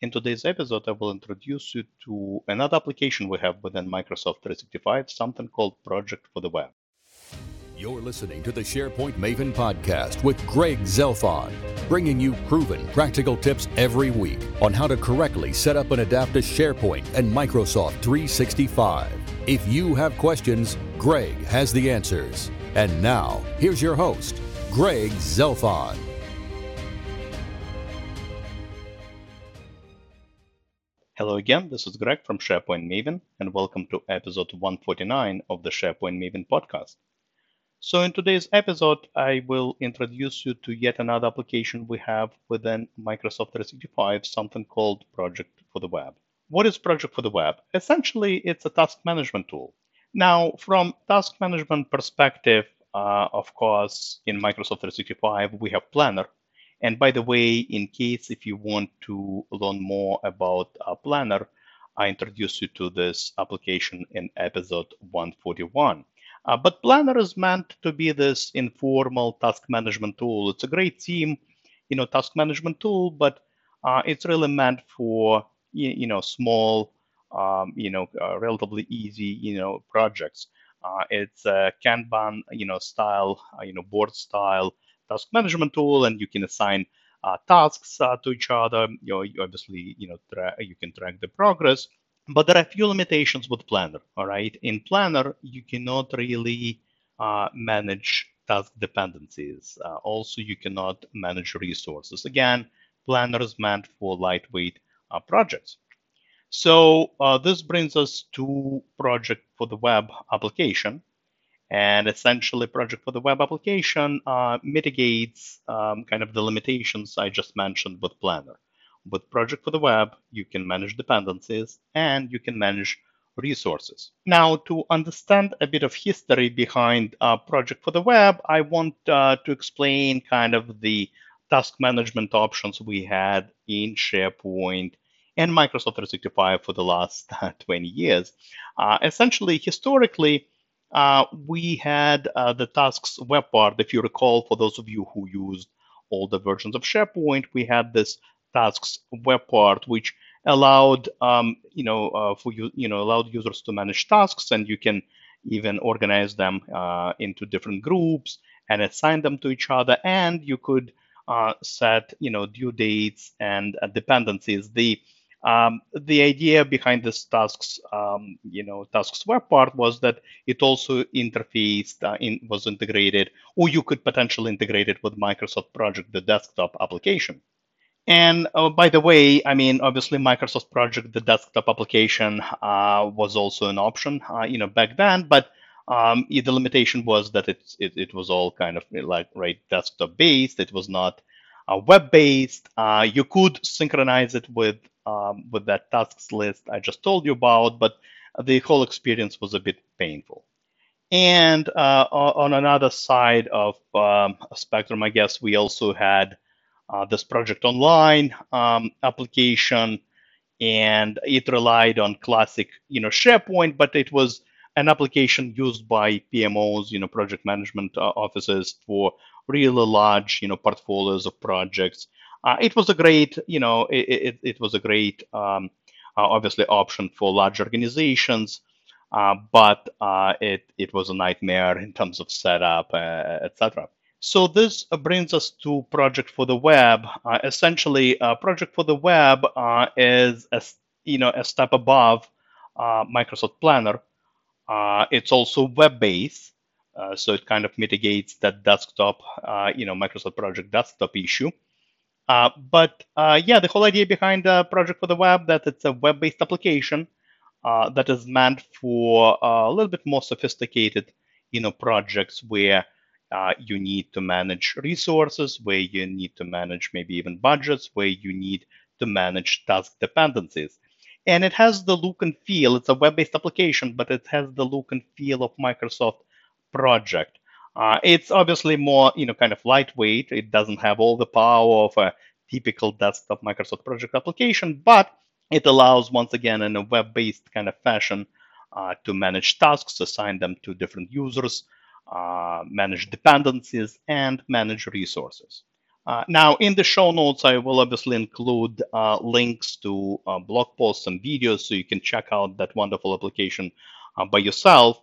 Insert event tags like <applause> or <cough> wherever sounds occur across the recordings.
In today's episode, I will introduce you to another application we have within Microsoft 365, something called Project for the Web. You're listening to the SharePoint Maven podcast with Greg Zelfond, bringing you proven practical tips every week on how to correctly set up and adapt to SharePoint and Microsoft 365. If you have questions, Greg has the answers. And now, here's your host, Greg Zelfond. Hello again, this is Greg from SharePoint Maven, and welcome to episode 149 of the SharePoint Maven podcast. So, in today's episode, I will introduce you to yet another application we have within Microsoft 365, something called Project for the Web. What is Project for the Web? Essentially, it's a task management tool. Now, from task management perspective, uh, of course, in Microsoft 365, we have Planner, and by the way, in case if you want to learn more about a Planner, I introduced you to this application in episode 141. Uh, but Planner is meant to be this informal task management tool. It's a great team, you know, task management tool, but uh, it's really meant for you, you know small, um, you know, uh, relatively easy, you know, projects. Uh, it's a Kanban, you know, style, uh, you know, board style task management tool, and you can assign uh, tasks uh, to each other. You know, you obviously, you know, tra- you can track the progress. But there are a few limitations with Planner. All right, in Planner, you cannot really uh, manage task dependencies. Uh, also, you cannot manage resources. Again, Planner is meant for lightweight uh, projects. So uh, this brings us to project for the web application. And essentially, Project for the Web application uh, mitigates um, kind of the limitations I just mentioned with Planner. With Project for the Web, you can manage dependencies and you can manage resources. Now, to understand a bit of history behind uh, Project for the Web, I want uh, to explain kind of the task management options we had in SharePoint and Microsoft 365 for the last <laughs> 20 years. Uh, essentially, historically, uh, we had uh, the tasks web part. If you recall, for those of you who used older versions of SharePoint, we had this tasks web part, which allowed um, you know uh, for you you know allowed users to manage tasks, and you can even organize them uh, into different groups and assign them to each other, and you could uh, set you know due dates and uh, dependencies. The um, the idea behind this tasks, um, you know, tasks web part was that it also interfaced, uh, in, was integrated, or you could potentially integrate it with Microsoft Project, the desktop application. And uh, by the way, I mean, obviously Microsoft Project, the desktop application uh, was also an option, uh, you know, back then, but um, the limitation was that it, it, it was all kind of like, right, desktop based. It was not uh, web based. Uh, you could synchronize it with um, with that tasks list I just told you about, but the whole experience was a bit painful. And uh, on another side of um, a spectrum, I guess we also had uh, this Project Online um, application, and it relied on classic, you know, SharePoint, but it was an application used by PMOs, you know, project management uh, offices for really large, you know, portfolios of projects uh, it was a great, you know, it, it, it was a great, um, uh, obviously, option for large organizations, uh, but uh, it it was a nightmare in terms of setup, uh, etc. So this brings us to Project for the Web. Uh, essentially, Project for the Web is a, you know a step above Microsoft Planner. it's also web-based, so it kind of mitigates that desktop, you know, Microsoft Project desktop issue. Uh, but uh, yeah, the whole idea behind the project for the web that it's a web-based application uh, that is meant for uh, a little bit more sophisticated, you know, projects where uh, you need to manage resources, where you need to manage maybe even budgets, where you need to manage task dependencies. And it has the look and feel. It's a web-based application, but it has the look and feel of Microsoft Project. Uh, it's obviously more, you know, kind of lightweight. It doesn't have all the power of a typical desktop Microsoft project application, but it allows, once again, in a web-based kind of fashion, uh, to manage tasks, assign them to different users, uh, manage dependencies, and manage resources. Uh, now, in the show notes, I will obviously include uh, links to uh, blog posts and videos so you can check out that wonderful application uh, by yourself.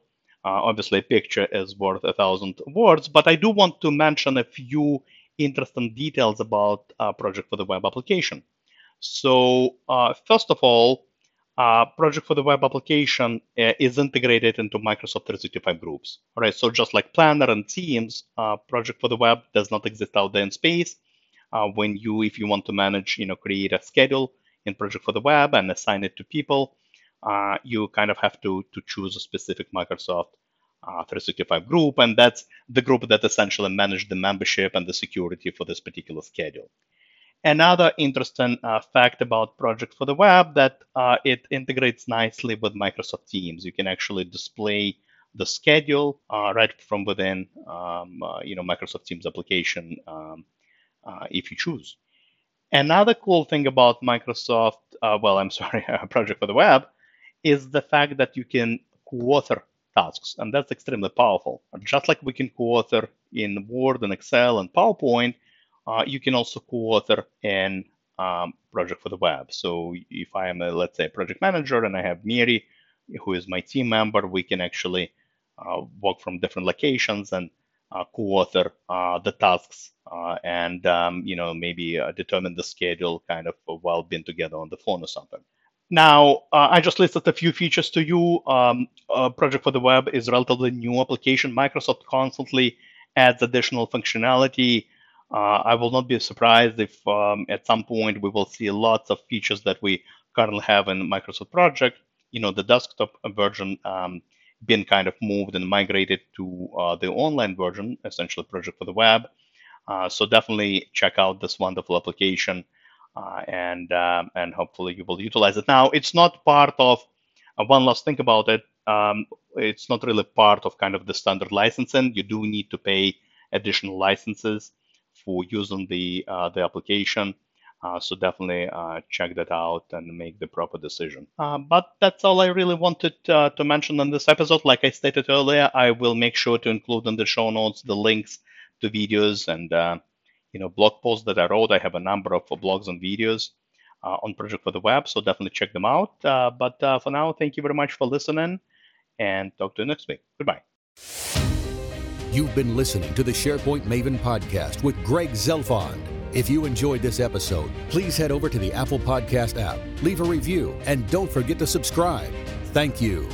Obviously, a picture is worth a thousand words, but I do want to mention a few interesting details about uh, Project for the Web application. So, first of all, Project for the Web application is integrated into Microsoft 365 groups. All right, so just like Planner and Teams, Project for the Web does not exist out there in space uh, when you, if you want to manage, you know, create a schedule in Project for the Web and assign it to people, uh, you kind of have to to choose a specific Microsoft uh, 365 group, and that's the group that essentially manages the membership and the security for this particular schedule. Another interesting uh, fact about Project for the Web that uh, it integrates nicely with Microsoft Teams. You can actually display the schedule uh, right from within, um, uh, you know, Microsoft Teams application um, uh, if you choose. Another cool thing about Microsoft, well, I'm <laughs> sorry, Project for the Web, is the fact that you can co-author tasks, and that's extremely powerful. Just like we can co-author in Word and Excel and PowerPoint, uh, you can also co-author in um, Project for the Web. So if I am, a, let's say, a project manager and I have Mary, who is my team member, we can actually uh, work from different locations and uh, co-author uh, the tasks uh, and um, you know maybe determine the schedule kind of while being together on the phone or something. Now, uh, I just listed a few features to you. Um, Project for the Web is a relatively new application. Microsoft constantly adds additional functionality. Uh, I will not be surprised if um, at some point we will see lots of features that we currently have in Microsoft Project. You know, the desktop version um, been kind of moved and migrated to uh, the online version, essentially Project for the Web. Uh, so definitely check out this wonderful application, uh, and um, and hopefully you will utilize it. Now it's not part of uh, one last thing about it. Um, it's not really part of kind of the standard licensing. You do need to pay additional licenses for using the uh, the application. Uh, so definitely uh, check that out and make the proper decision. Uh, but that's all I really wanted to mention in this episode. Like I stated earlier, I will make sure to include in the show notes the links to videos and you know blog posts that I wrote. I have a number of blogs and videos uh, on Project for the Web, so definitely check them out. but for now, thank you very much for listening, and talk to you next week. Goodbye. You've been listening to the SharePoint Maven podcast with Greg Zelfond. If you enjoyed this episode, please head over to the Apple Podcast app, leave a review, and don't forget to subscribe. Thank you.